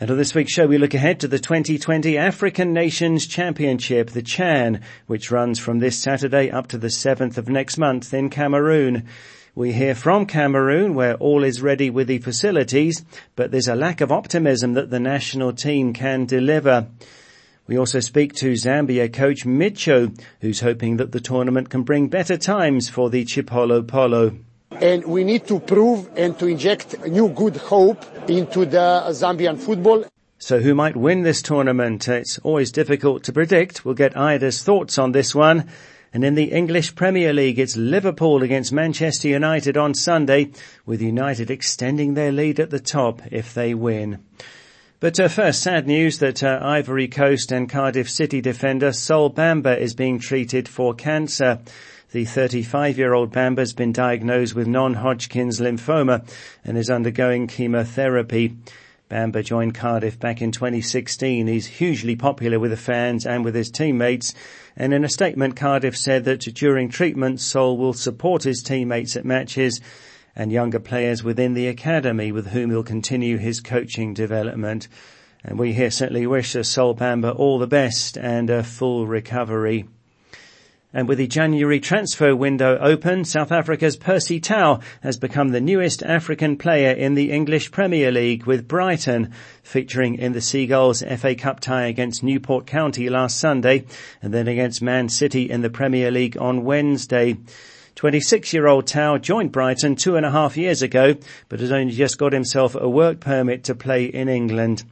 And on this week's show, we look ahead to the 2020 African Nations Championship, the CHAN, which runs from this Saturday up to the 7th of next month in Cameroon. We hear from Cameroon where all is ready with the facilities, but there's a lack of optimism that the national team can deliver. We also speak to Zambia coach Micho, who's hoping that the tournament can bring better times for the Chipolopolo and we need to prove and to inject new good hope into the Zambian football. So who might win this tournament? It's always difficult to predict. We'll get Ida's thoughts on this one. And in the English Premier League, it's Liverpool against Manchester United on Sunday, with United extending their lead at the top if they win. But uh, first, sad news that uh, Ivory Coast and Cardiff City defender Sol Bamba is being treated for cancer. The 35-year-old Bamba has been diagnosed with non-Hodgkin's lymphoma and is undergoing chemotherapy. Bamba joined Cardiff back in 2016. He's hugely popular with the fans and with his teammates. And in a statement, Cardiff said that during treatment, Sol will support his teammates at matches and younger players within the academy with whom he'll continue his coaching development. And we here certainly wish Sol Bamba all the best and a full recovery. And with the January transfer window open, South Africa's Percy Tau has become the newest African player in the English Premier League with Brighton featuring in the Seagulls FA Cup tie against Newport County last Sunday and then against Man City in the Premier League on Wednesday. 26-year-old Tau joined Brighton two and a half years ago, but has only just got himself a work permit to play in England.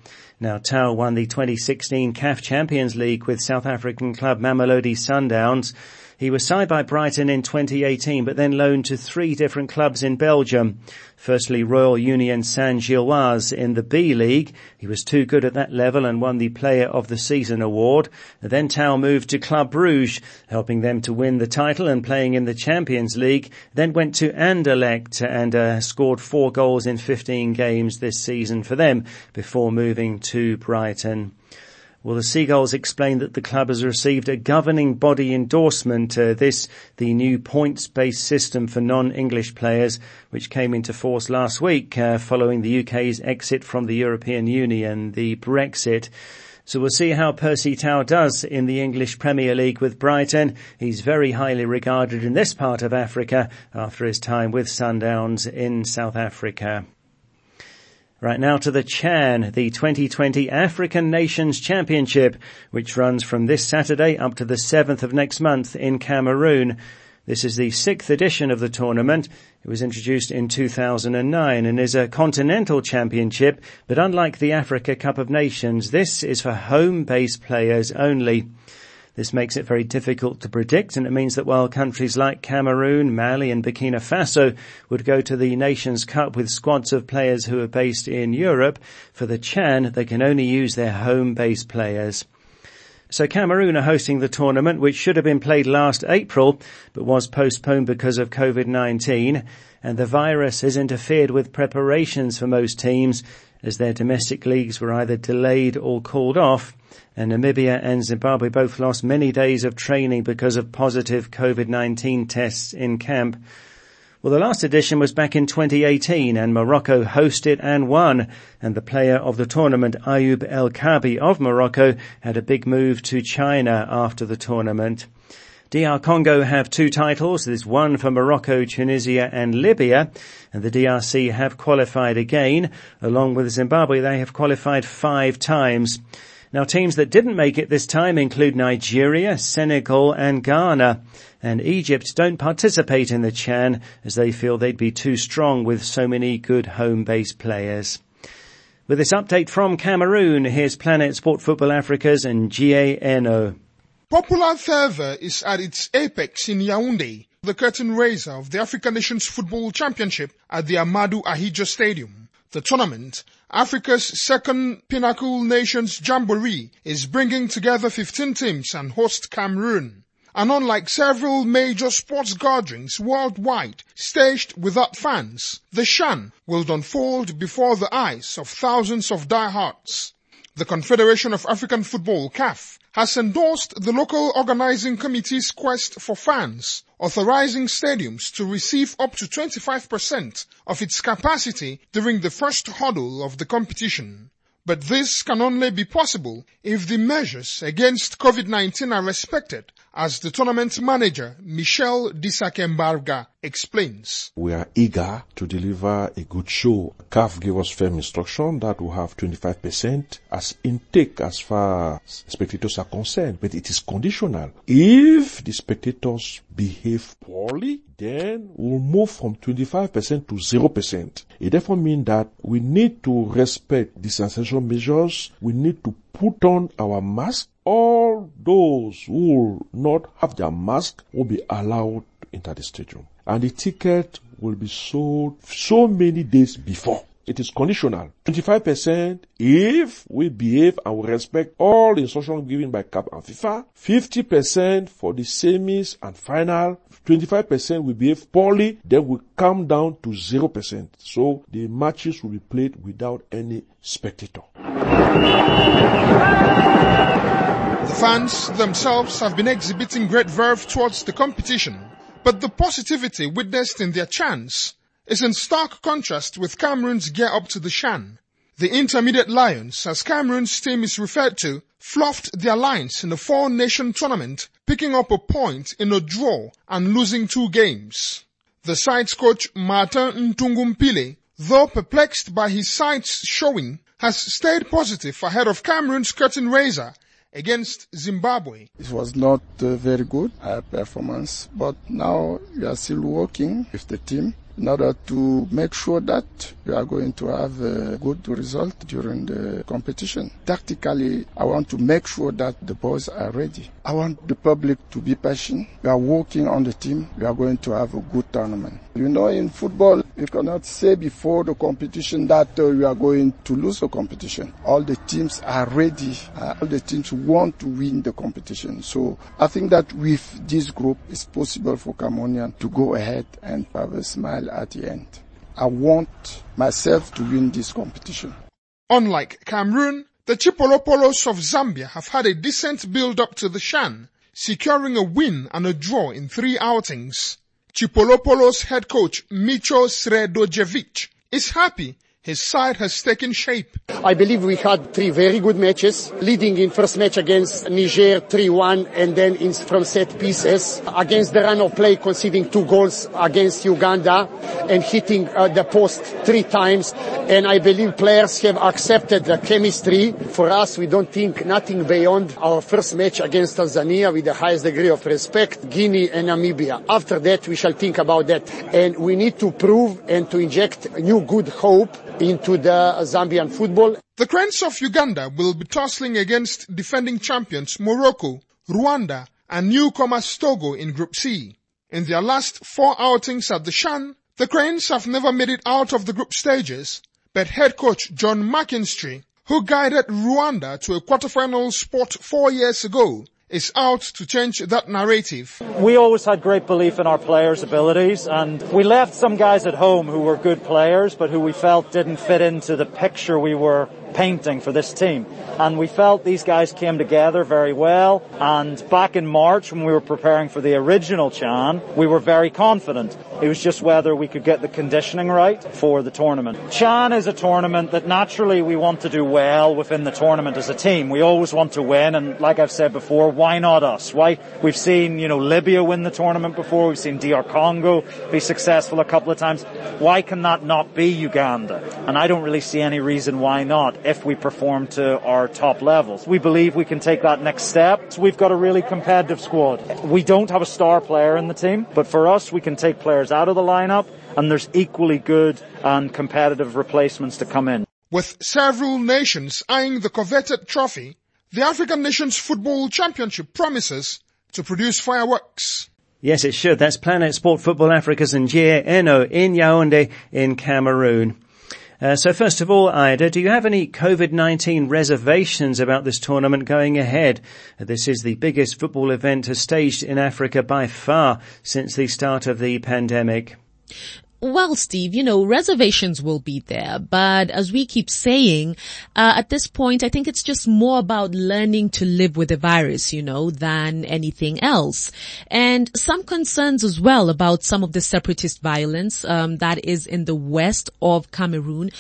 Now Tau won the 2016 CAF Champions League with South African club Mamelodi Sundowns. He was signed by Brighton in 2018, but then loaned to three different clubs in Belgium. Firstly, Royal Union Saint-Gilloise in the B League. He was too good at that level and won the Player of the Season award. Then Tau moved to Club Bruges, helping them to win the title and playing in the Champions League. Then went to Anderlecht and uh, scored four goals in 15 games this season for them before moving to Brighton. Well, the Seagulls explained that the club has received a governing body endorsement, uh, this, the new points-based system for non-English players, which came into force last week uh, following the UK's exit from the European Union, the Brexit. So we'll see how Percy Tau does in the English Premier League with Brighton. He's very highly regarded in this part of Africa after his time with Sundowns in South Africa. Right now to the CHAN, the 2020 African Nations Championship, which runs from this Saturday up to the 7th of next month in Cameroon. This is the sixth edition of the tournament. It was introduced in 2009 and is a continental championship, but unlike the Africa Cup of Nations, this is for home-based players only. This makes it very difficult to predict and it means that while countries like Cameroon, Mali and Burkina Faso would go to the Nations Cup with squads of players who are based in Europe, for the Chan they can only use their home-based players. So Cameroon are hosting the tournament, which should have been played last April, but was postponed because of COVID-19, and the virus has interfered with preparations for most teams, as their domestic leagues were either delayed or called off, and Namibia and Zimbabwe both lost many days of training because of positive COVID-19 tests in camp. Well, the last edition was back in 2018 and Morocco hosted and won. And the player of the tournament, Ayoub El Kaabi of Morocco, had a big move to China after the tournament. DR Congo have two titles. There's one for Morocco, Tunisia and Libya. And the DRC have qualified again. Along with Zimbabwe, they have qualified five times. Now teams that didn't make it this time include Nigeria, Senegal and Ghana. And Egypt don't participate in the Chan as they feel they'd be too strong with so many good home-based players. With this update from Cameroon, here's Planet Sport Football Africa's Njie Eno. Popular fervor is at its apex in Yaoundé, the curtain raiser of the African Nations Football Championship at the Amadou Ahidjo Stadium. The tournament Africa's second Pinnacle Nations Jamboree is bringing together 15 teams and host Cameroon. and unlike several major sports gatherings worldwide staged without fans, the Chan will unfold before the eyes of thousands of diehards. The Confederation of African Football, CAF, has endorsed the local organizing committee's quest for fans, authorizing stadiums to receive up to 25% of its capacity during the first hurdle of the competition. But this can only be possible if the measures against COVID-19 are respected, as the tournament manager, Michel Disakembarga, explains. We are eager to deliver a good show. CAF gave us firm instruction that we have 25% as intake as far as spectators are concerned, but it is conditional. If the spectators behave poorly, then we'll move from 25% to 0%. It therefore means that we need to respect the distanciation measures. We need to put on our mask. All those who will not have their mask will be allowed enter the stadium. And the ticket will be sold so many days before. It is conditional. 25% if we behave and we respect all the instructions given by CAF and FIFA. 50% for the semis and final. 25% we behave poorly, then we come down to 0%. So the matches will be played without any spectator. The fans themselves have been exhibiting great verve towards the competition, but the positivity witnessed in their chants is in stark contrast with Cameroon's gear up to the Chan. The intermediate Lions, as Cameroon's team is referred to, fluffed their lines in the four-nation tournament, picking up a point in a draw and losing two games. The side's coach Martin Ndtoungou Mpile, though perplexed by his side's showing, has stayed positive ahead of Cameroon's curtain raiser against Zimbabwe. It was not very good performance, but now we are still working with the team in order to make sure that we are going to have a good result during the competition. Tactically, I want to make sure that the boys are ready. I want the public to be patient. We are working on the team. We are going to have a good tournament. You know, in football, you cannot say before the competition that uh, we are going to lose the competition. All the teams are ready. Uh, all the teams want to win the competition. So I think that with this group, it's possible for Cameroonian to go ahead and have a smile at the end. I want myself to win this competition. Unlike Cameroon, the Chipolopolos of Zambia have had a decent build-up to the Chan, securing a win and a draw in three outings. Chipolopolo's head coach Micho Sredojevic is happy his side has taken shape. I believe we had three very good matches, leading in first match against Niger 3-1 and then in, from set pieces against the run of play conceding two goals against Uganda and hitting uh, the post three times. And I believe players have accepted the chemistry. For us, we don't think nothing beyond our first match against Tanzania with the highest degree of respect, Guinea and Namibia. After that, we shall think about that. And we need to prove and to inject new good hope into the Zambian football. The Cranes of Uganda will be tussling against defending champions Morocco, Rwanda, and newcomers Togo in Group C. In their last four outings at the Chan, the Cranes have never made it out of the group stages, but head coach John McKinstry, who guided Rwanda to a quarterfinal spot four years ago, is out to change that narrative. We always had great belief in our players' abilities and we left some guys at home who were good players but who we felt didn't fit into the picture we were painting for this team. And we felt these guys came together very well. And back in March, when we were preparing for the original Chan, we were very confident. It was just whether we could get the conditioning right for the tournament. Chan is a tournament that naturally we want to do well within the tournament as a team. We always want to win. And like I've said before, why not us? Why? We've seen, you know, Libya win the tournament before. We've seen DR Congo be successful a couple of times. Why can that not be Uganda? And I don't really see any reason why not if we perform to our top levels. We believe we can take that next step. So we've got a really competitive squad. We don't have a star player in the team, but for us, we can take players out of the lineup and there's equally good and competitive replacements to come in. With several nations eyeing the coveted trophy, the African Nations Football Championship promises to produce fireworks. Yes, it should. That's Planet Sport Football Africa's Njie Eno in Yaoundé in Cameroon. Uh, so first of all, Ida, do you have any COVID-19 reservations about this tournament going ahead? This is the biggest football event staged in Africa by far since the start of the pandemic. Well, Steve, you know, reservations will be there, but as we keep saying, uh, at this point, I think it's just more about learning to live with the virus, you know, than anything else. And some concerns as well about some of the separatist violence, um, that is in the west of Cameroon,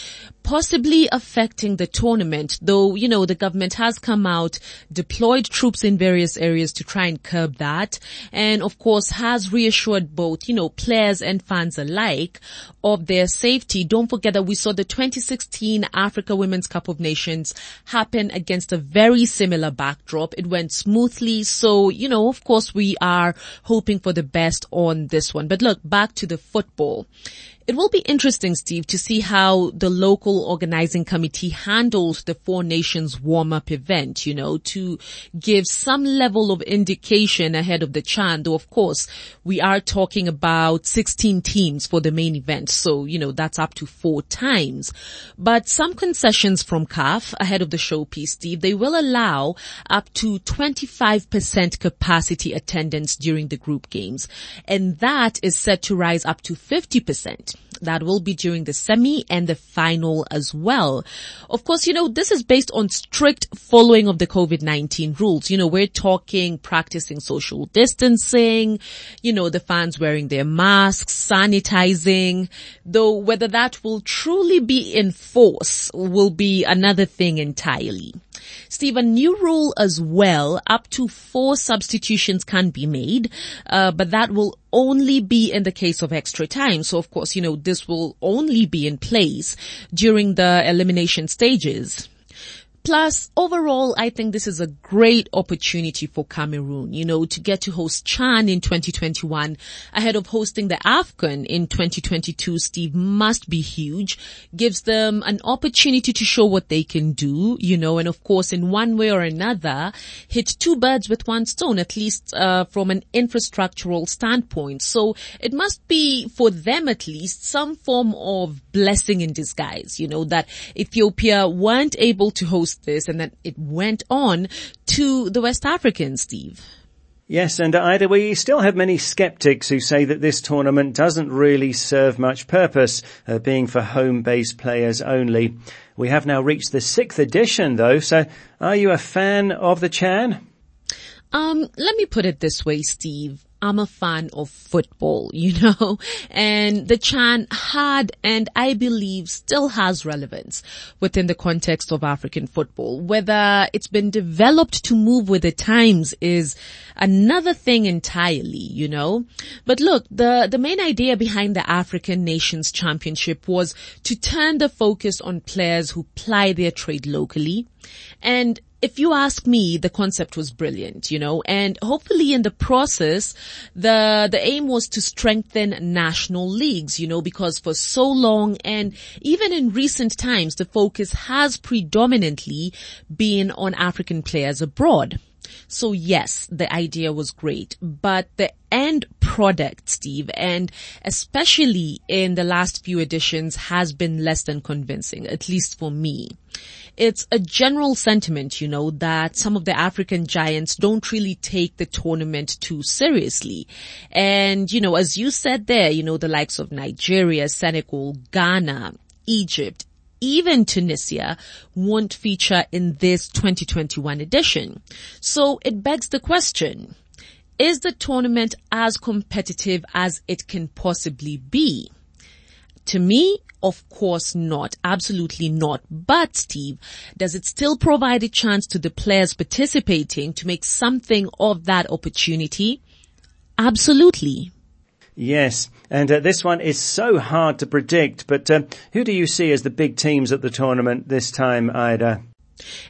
possibly affecting the tournament, though, you know, the government has come out, deployed troops in various areas to try and curb that, and of course has reassured both, you know, players and fans alike of their safety. Don't forget that we saw the 2016 Africa Women's Cup of Nations happen against a very similar backdrop. It went smoothly. So, you know, of course we are hoping for the best on this one. But look, back to the football. It will be interesting, Steve, to see how the local organizing committee handles the Four Nations warm-up event, you know, to give some level of indication ahead of the Chan, though of course we are talking about 16 teams for the main event. So, you know, that's up to four times. But some concessions from CAF ahead of the showpiece, Steve, they will allow up to 25% capacity attendance during the group games. And that is set to rise up to 50%. That will be during the semi and the final as well. Of course, you know, this is based on strict following of the COVID-19 rules. You know, we're talking practicing social distancing, you know, the fans wearing their masks, sanitizing, though whether that will truly be in force will be another thing entirely. Steve, a new rule as well, up to four substitutions can be made, uh, but that will only be in the case of extra time. So of course, you know, this will only be in place during the elimination stages. Plus, overall, I think this is a great opportunity for Cameroon, you know, to get to host Chan in 2021 ahead of hosting the AFCON in 2022. Steve must be huge, gives them an opportunity to show what they can do, you know, and of course, in one way or another, hit two birds with one stone, at least, uh, from an infrastructural standpoint. So it must be for them at least some form of blessing in disguise, you know, that Ethiopia weren't able to host this and then it went on to the West Africans, Steve. Yes, and Ida, we still have many skeptics who say that this tournament doesn't really serve much purpose, uh, being for home-based players only. We have now reached the sixth edition though, so are you a fan of the Chan? Um, let me put it this way, Steve. I'm a fan of football, you know, and the Chan had and I believe still has relevance within the context of African football. Whether it's been developed to move with the times is another thing entirely, you know. But look, the, the main idea behind the African Nations Championship was to turn the focus on players who ply their trade locally and if you ask me, the concept was brilliant, you know, and hopefully in the process, the, the aim was to strengthen national leagues, you know, because for so long and even in recent times, the focus has predominantly been on African players abroad. So yes, the idea was great, but the end product, Steve, and especially in the last few editions has been less than convincing, at least for me. It's a general sentiment, you know, that some of the African giants don't really take the tournament too seriously. And, you know, as you said there, you know, the likes of Nigeria, Senegal, Ghana, Egypt, even Tunisia won't feature in this 2021 edition. So it begs the question, is the tournament as competitive as it can possibly be? To me, of course not. Absolutely not. But Steve, does it still provide a chance to the players participating to make something of that opportunity? Absolutely. Yes, and uh, this one is so hard to predict, but uh, who do you see as the big teams at the tournament this time, Ida?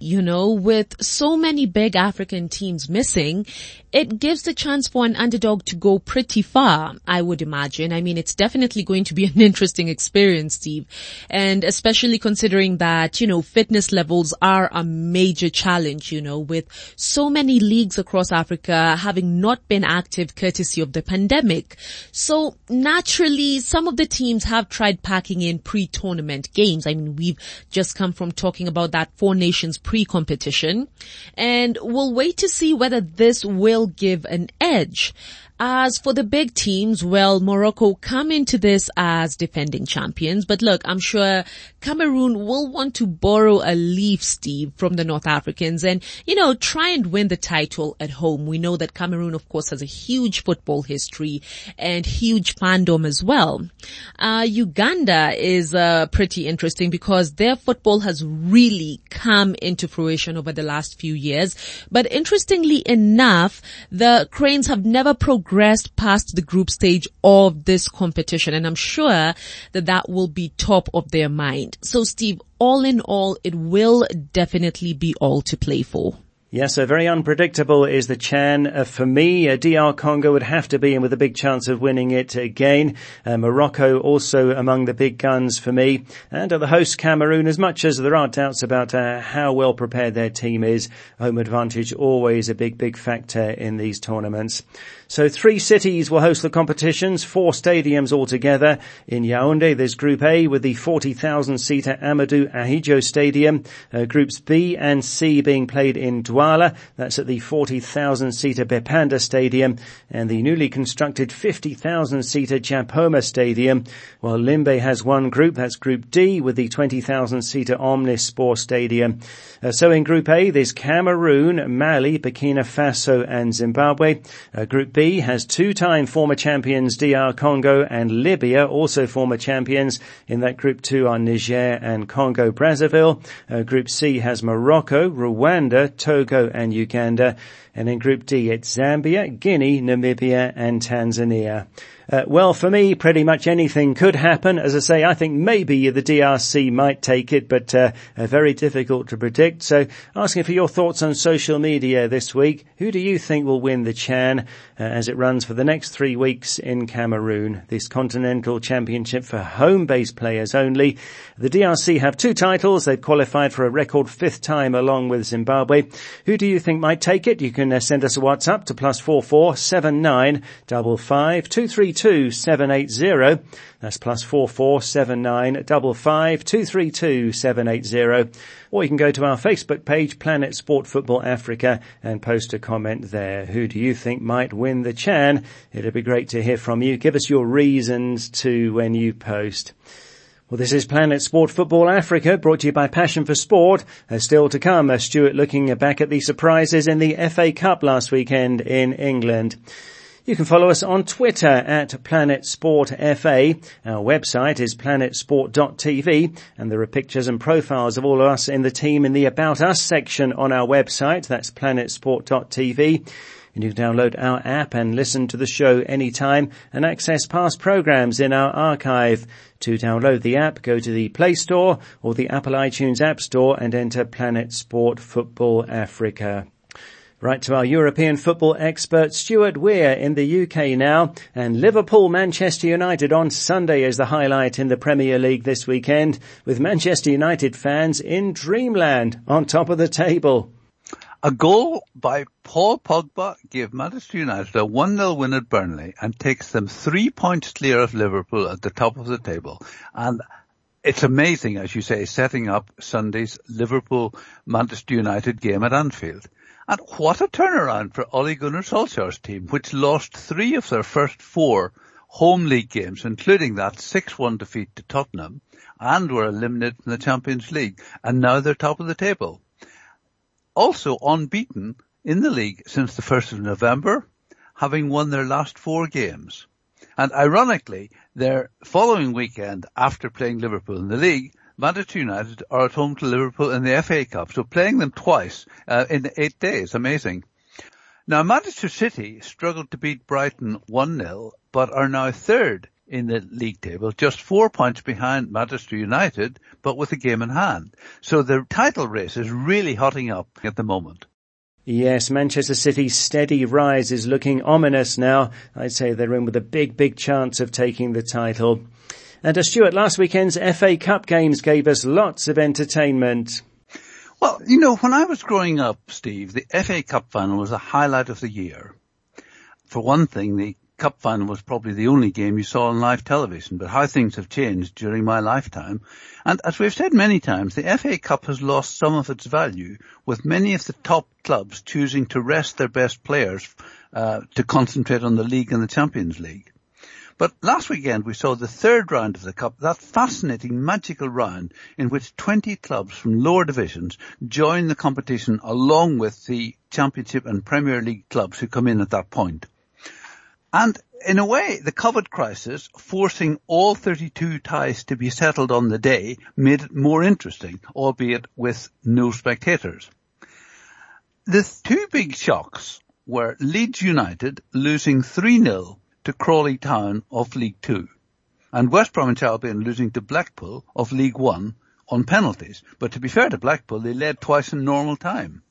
You know, with so many big African teams missing, it gives the chance for an underdog to go pretty far, I would imagine. I mean, it's definitely going to be an interesting experience, Steve. And especially considering that, you know, fitness levels are a major challenge, you know, with so many leagues across Africa having not been active courtesy of the pandemic. So naturally, some of the teams have tried packing in pre-tournament games. I mean, we've just come from talking about that Four Nations pre-competition and we'll wait to see whether this will give an edge. As for the big teams, well, Morocco come into this as defending champions, but look, I'm sure Cameroon will want to borrow a leaf, Steve, from the North Africans and, you know, try and win the title at home. We know that Cameroon, of course, has a huge football history and huge fandom as well. Uh, Uganda is, uh, pretty interesting because their football has really come into fruition over the last few years. But interestingly enough, the Cranes have never progressed progressed past the group stage of this competition. And I'm sure that that will be top of their mind. So Steve, all in all, it will definitely be all to play for. Yes, so very unpredictable is the Chan. Uh, for me, uh, DR Congo would have to be in with a big chance of winning it again. Uh, Morocco also among the big guns for me. And the host Cameroon, as much as there are doubts about uh, how well prepared their team is, home advantage always a big, big factor in these tournaments. So three cities will host the competitions, four stadiums altogether. In Yaoundé, there's Group A with the 40,000 seater Amadou Ahidjo Stadium. Uh, groups B and C being played in Douala. That's at the 40,000 seater Bepanda Stadium and the newly constructed 50,000 seater Japoma Stadium. While Limbe has one group, that's Group D with the 20,000 seater Omnisport Stadium. Uh, so in Group A, there's Cameroon, Mali, Burkina Faso and Zimbabwe. Uh, group B has two-time former champions DR Congo and Libya, also former champions. In that group two are Niger and Congo Brazzaville. Uh, group C has Morocco, Rwanda, Togo and Uganda. And in Group D, it's Zambia, Guinea, Namibia and Tanzania. Uh, well, for me, pretty much anything could happen. As I say, I think maybe the DRC might take it, but uh, uh, very difficult to predict. So, asking for your thoughts on social media this week. Who do you think will win the Chan uh, as it runs for the next three weeks in Cameroon? This Continental Championship for home-based players only. The DRC have two titles. They've qualified for a record fifth time along with Zimbabwe. Who do you think might take it? You can uh, send us a WhatsApp to plus four four seven nine double five two three. 780. That's plus four four seven nine double five two three two seven eight zero. Or you can go to our Facebook page, Planet Sport Football Africa, and post a comment there. Who do you think might win the Chan? It'd be great to hear from you. Give us your reasons to when you post. Well, this is Planet Sport Football Africa, brought to you by Passion for Sport. Uh, still to come, uh, Stuart looking back at the surprises in the FA Cup last weekend in England. You can follow us on Twitter at Planet Sport FA. Our website is planetsport.tv and there are pictures and profiles of all of us in the team in the About Us section on our website. That's planetsport.tv. And you can download our app and listen to the show anytime and access past programs in our archive. To download the app, go to the Play Store or the Apple iTunes App Store and enter Planet Sport Football Africa. Right to our European football expert Stuart Weir in the UK now and Liverpool Manchester United on Sunday is the highlight in the Premier League this weekend with Manchester United fans in dreamland on top of the table. A goal by Paul Pogba gave Manchester United a 1-0 win at Burnley and takes them three points clear of Liverpool at the top of the table. And it's amazing, as you say, setting up Sunday's Liverpool Manchester United game at Anfield. And what a turnaround for Ole Gunnar Solskjaer's team, which lost three of their first four home league games, including that 6-1 defeat to Tottenham, and were eliminated from the Champions League, and now they're top of the table. Also unbeaten in the league since the 1st of November, having won their last four games. And ironically, their following weekend after playing Liverpool in the league, Manchester United are at home to Liverpool in the FA Cup, so playing them twice uh, in eight days, amazing. Now Manchester City struggled to beat Brighton 1-0, but are now third in the league table, just four points behind Manchester United, but with a game in hand. So the title race is really hotting up at the moment. Yes, Manchester City's steady rise is looking ominous now. I'd say they're in with a big, big chance of taking the title. And uh, Stuart, last weekend's FA Cup games gave us lots of entertainment. Well, you know, when I was growing up, Steve, the FA Cup final was the highlight of the year. For one thing, the Cup final was probably the only game you saw on live television, but how things have changed during my lifetime. And as we've said many times, the FA Cup has lost some of its value, with many of the top clubs choosing to rest their best players uh, to concentrate on the league and the Champions League. But last weekend we saw the third round of the Cup, that fascinating magical round in which 20 clubs from lower divisions join the competition along with the Championship and Premier League clubs who come in at that point. And in a way, the COVID crisis, forcing all 32 ties to be settled on the day, made it more interesting, albeit with no spectators. The two big shocks were Leeds United losing 3-0 to Crawley Town of League Two and West Bromwich Albion losing to Blackpool of League One on penalties. But to be fair to Blackpool, they led twice in normal time.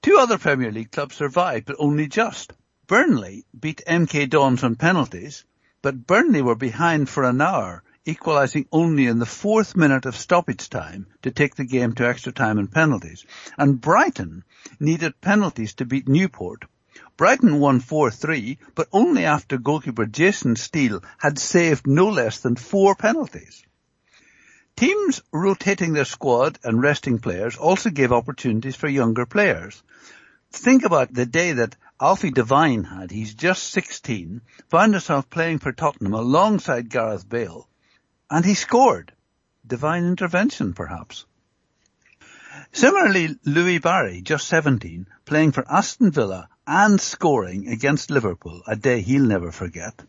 Two other Premier League clubs survived, but only just. Burnley beat MK Dons on penalties, but Burnley were behind for an hour, equalising only in the fourth minute of stoppage time to take the game to extra time and penalties. And Brighton needed penalties to beat Newport. Brighton won 4-3, but only after goalkeeper Jason Steele had saved no less than four penalties. Teams rotating their squad and resting players also gave opportunities for younger players. Think about the day that Alfie Devine had, he's just 16, found himself playing for Tottenham alongside Gareth Bale, and he scored. Divine intervention, perhaps. Similarly, Louie Barry, just 17, playing for Aston Villa and scoring against Liverpool, a day he'll never forget.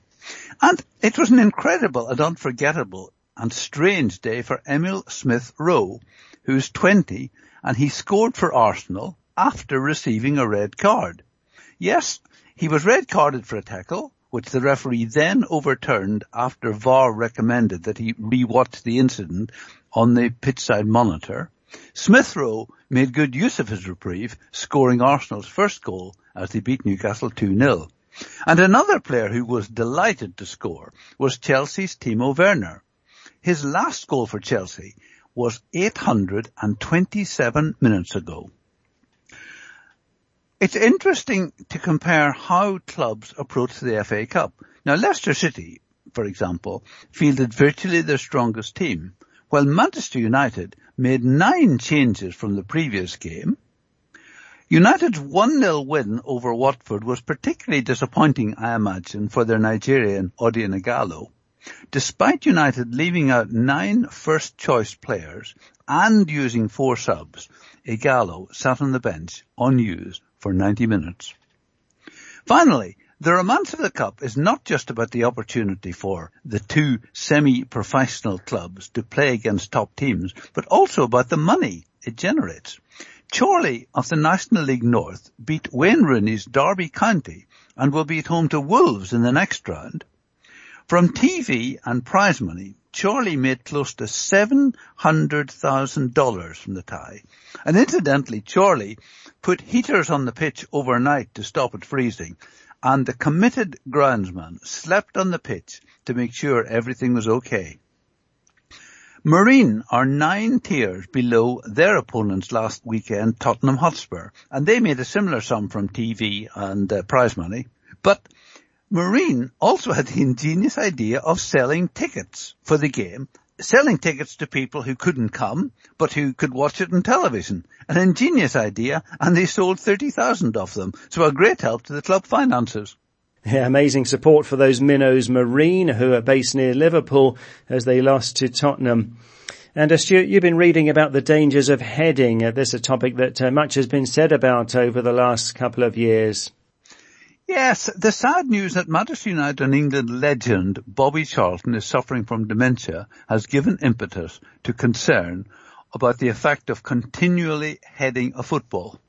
And it was an incredible and unforgettable and strange day for Emil Smith Rowe, who's 20 and he scored for Arsenal after receiving a red card. Yes, he was red carded for a tackle, which the referee then overturned after VAR recommended that he re-watch the incident on the pitchside monitor. Smith Rowe made good use of his reprieve, scoring Arsenal's first goal as they beat Newcastle 2-0. And another player who was delighted to score was Chelsea's Timo Werner. His last goal for Chelsea was 827 minutes ago. It's interesting to compare how clubs approach the FA Cup. Now Leicester City, for example, fielded virtually their strongest team, while Manchester United made nine changes from the previous game. United's 1-0 win over Watford was particularly disappointing, I imagine, for their Nigerian Odion Ighalo. Despite United leaving out nine first choice players and using four subs, Ighalo sat on the bench unused for 90 minutes. Finally, the romance of the Cup is not just about the opportunity for the two semi-professional clubs to play against top teams, but also about the money it generates. Chorley of the National League North beat Wayne Rooney's Derby County and will be at home to Wolves in the next round. From TV and prize money, Chorley made close to $700,000 from the tie. And incidentally, Chorley put heaters on the pitch overnight to stop it freezing, and the committed groundsman slept on the pitch to make sure everything was okay. Marine are nine tiers below their opponents last weekend, Tottenham Hotspur, and they made a similar sum from TV and uh, prize money. But Marine also had the ingenious idea of selling tickets for the game selling tickets to people who couldn't come, but who could watch it on television. An ingenious idea, and they sold 30,000 of them, so a great help to the club finances. Yeah, amazing support for those minnows marine who are based near Liverpool as they lost to Tottenham. And uh, Stuart, you've been reading about the dangers of heading. Uh, this is a topic that uh, much has been said about over the last couple of years. Yes, the sad news that Manchester United and England legend Bobby Charlton is suffering from dementia has given impetus to concern about the effect of continually heading a football.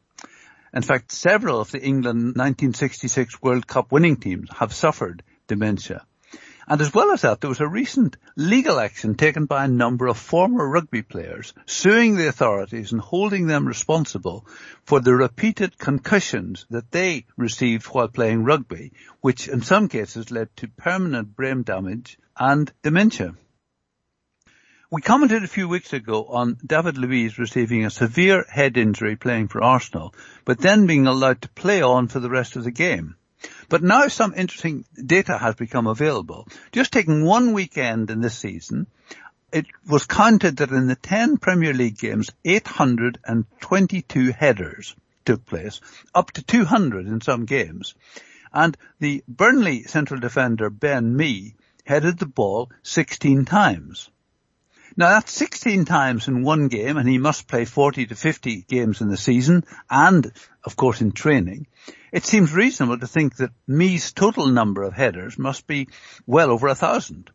In fact, several of the England 1966 World Cup winning teams have suffered dementia. And as well as that, there was a recent legal action taken by a number of former rugby players suing the authorities and holding them responsible for the repeated concussions that they received while playing rugby, which in some cases led to permanent brain damage and dementia. We commented a few weeks ago on David Luiz receiving a severe head injury playing for Arsenal, but then being allowed to play on for the rest of the game. But now some interesting data has become available. Just taking one weekend in this season, it was counted that in the 10 Premier League games, 822 headers took place, up to 200 in some games. And the Burnley central defender Ben Mee headed the ball 16 times. Now that's 16 times in one game and he must play 40 to 50 games in the season and of course in training. It seems reasonable to think that Mee's total number of headers must be well over a thousand.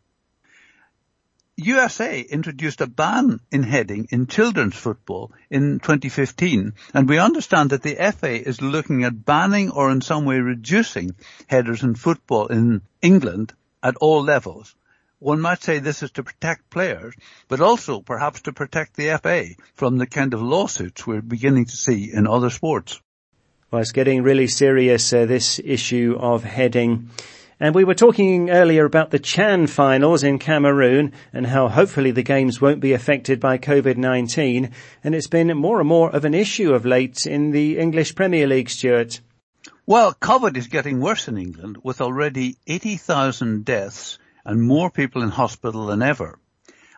USA introduced a ban in heading in children's football in 2015 and we understand that the FA is looking at banning or in some way reducing headers in football in England at all levels one might say this is to protect players, but also perhaps to protect the FA from the kind of lawsuits we're beginning to see in other sports. Well, it's getting really serious, uh, this issue of heading. And we were talking earlier about the Chan finals in Cameroon and how hopefully the games won't be affected by COVID-19. And it's been more and more of an issue of late in the English Premier League, Stuart. Well, COVID is getting worse in England with already 80,000 deaths and more people in hospital than ever.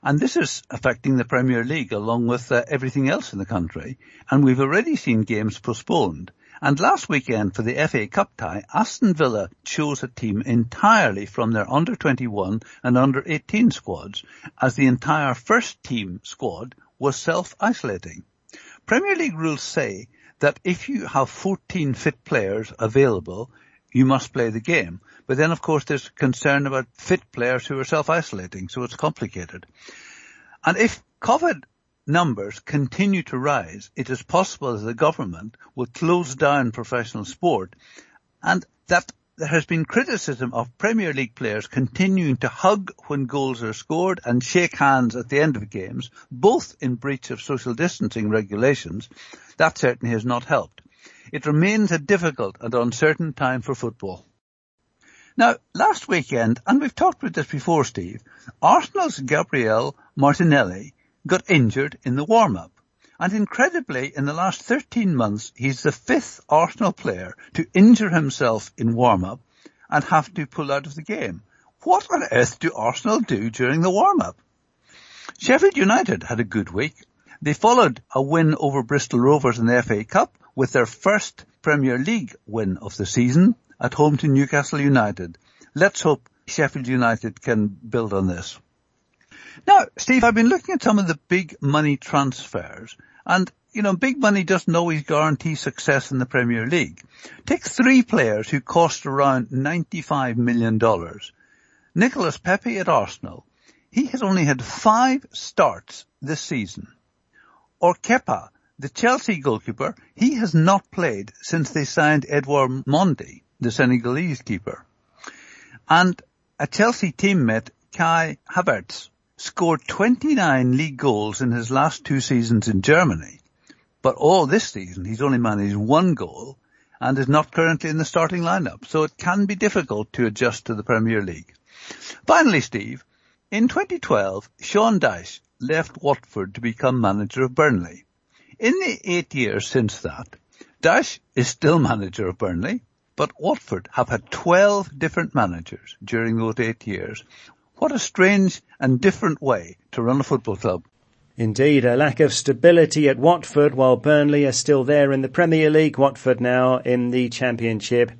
And this is affecting the Premier League along with uh, everything else in the country. And we've already seen games postponed. And last weekend for the FA Cup tie, Aston Villa chose a team entirely from their under 21 and under 18 squads as the entire first team squad was self-isolating. Premier League rules say that if you have 14 fit players available, you must play the game. But then of course there's concern about fit players who are self-isolating, so it's complicated. And if COVID numbers continue to rise, it is possible that the government will close down professional sport and that there has been criticism of Premier League players continuing to hug when goals are scored and shake hands at the end of games, both in breach of social distancing regulations. That certainly has not helped. It remains a difficult and uncertain time for football. Now, last weekend, and we've talked about this before, Steve, Arsenal's Gabriel Martinelli got injured in the warm-up. And incredibly, in the last 13 months, he's the fifth Arsenal player to injure himself in warm-up and have to pull out of the game. What on earth do Arsenal do during the warm-up? Sheffield United had a good week. They followed a win over Bristol Rovers in the FA Cup with their first Premier League win of the season at home to Newcastle United. Let's hope Sheffield United can build on this. Now, Steve, I've been looking at some of the big money transfers and you know, big money doesn't always guarantee success in the Premier League. Take three players who cost around $95 million. Nicolas Pepe at Arsenal. He has only had five starts this season. Or Kepa, the Chelsea goalkeeper, he has not played since they signed Edouard Mendy the Senegalese keeper. And a Chelsea teammate, Kai Havertz, scored 29 league goals in his last two seasons in Germany. But all this season he's only managed one goal and is not currently in the starting lineup, so it can be difficult to adjust to the Premier League. Finally, Steve, in 2012, Sean Dyche left Watford to become manager of Burnley. In the eight years since that, Dyche is still manager of Burnley, but Watford have had 12 different managers during those eight years. What a strange and different way to run a football club. Indeed, a lack of stability at Watford while Burnley are still there in the Premier League, Watford now in the Championship.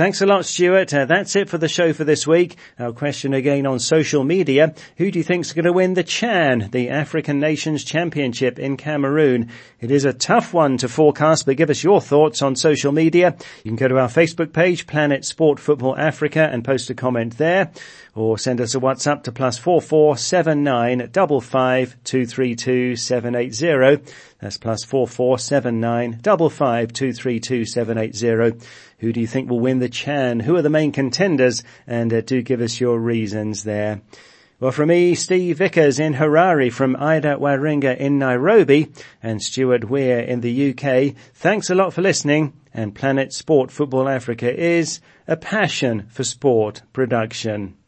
Thanks a lot, Stuart. Uh, that's it for the show for this week. Our question again on social media. Who do you think's going to win the Chan, the African Nations Championship in Cameroon? It is a tough one to forecast, but give us your thoughts on social media. You can go to our Facebook page, Planet Sport Football Africa, and post a comment there, or send us a WhatsApp to plus four four seven nine double five two three two seven eight zero. That's plus four four seven nine double five two three two seven eight zero. Who do you think will win the Chan? Who are the main contenders? And uh, do give us your reasons there. Well, from me, Steve Vickers in Harare, from Ida Waringa in Nairobi, and Stuart Weir in the UK, thanks a lot for listening, and Planet Sport Football Africa is a passion for sport production.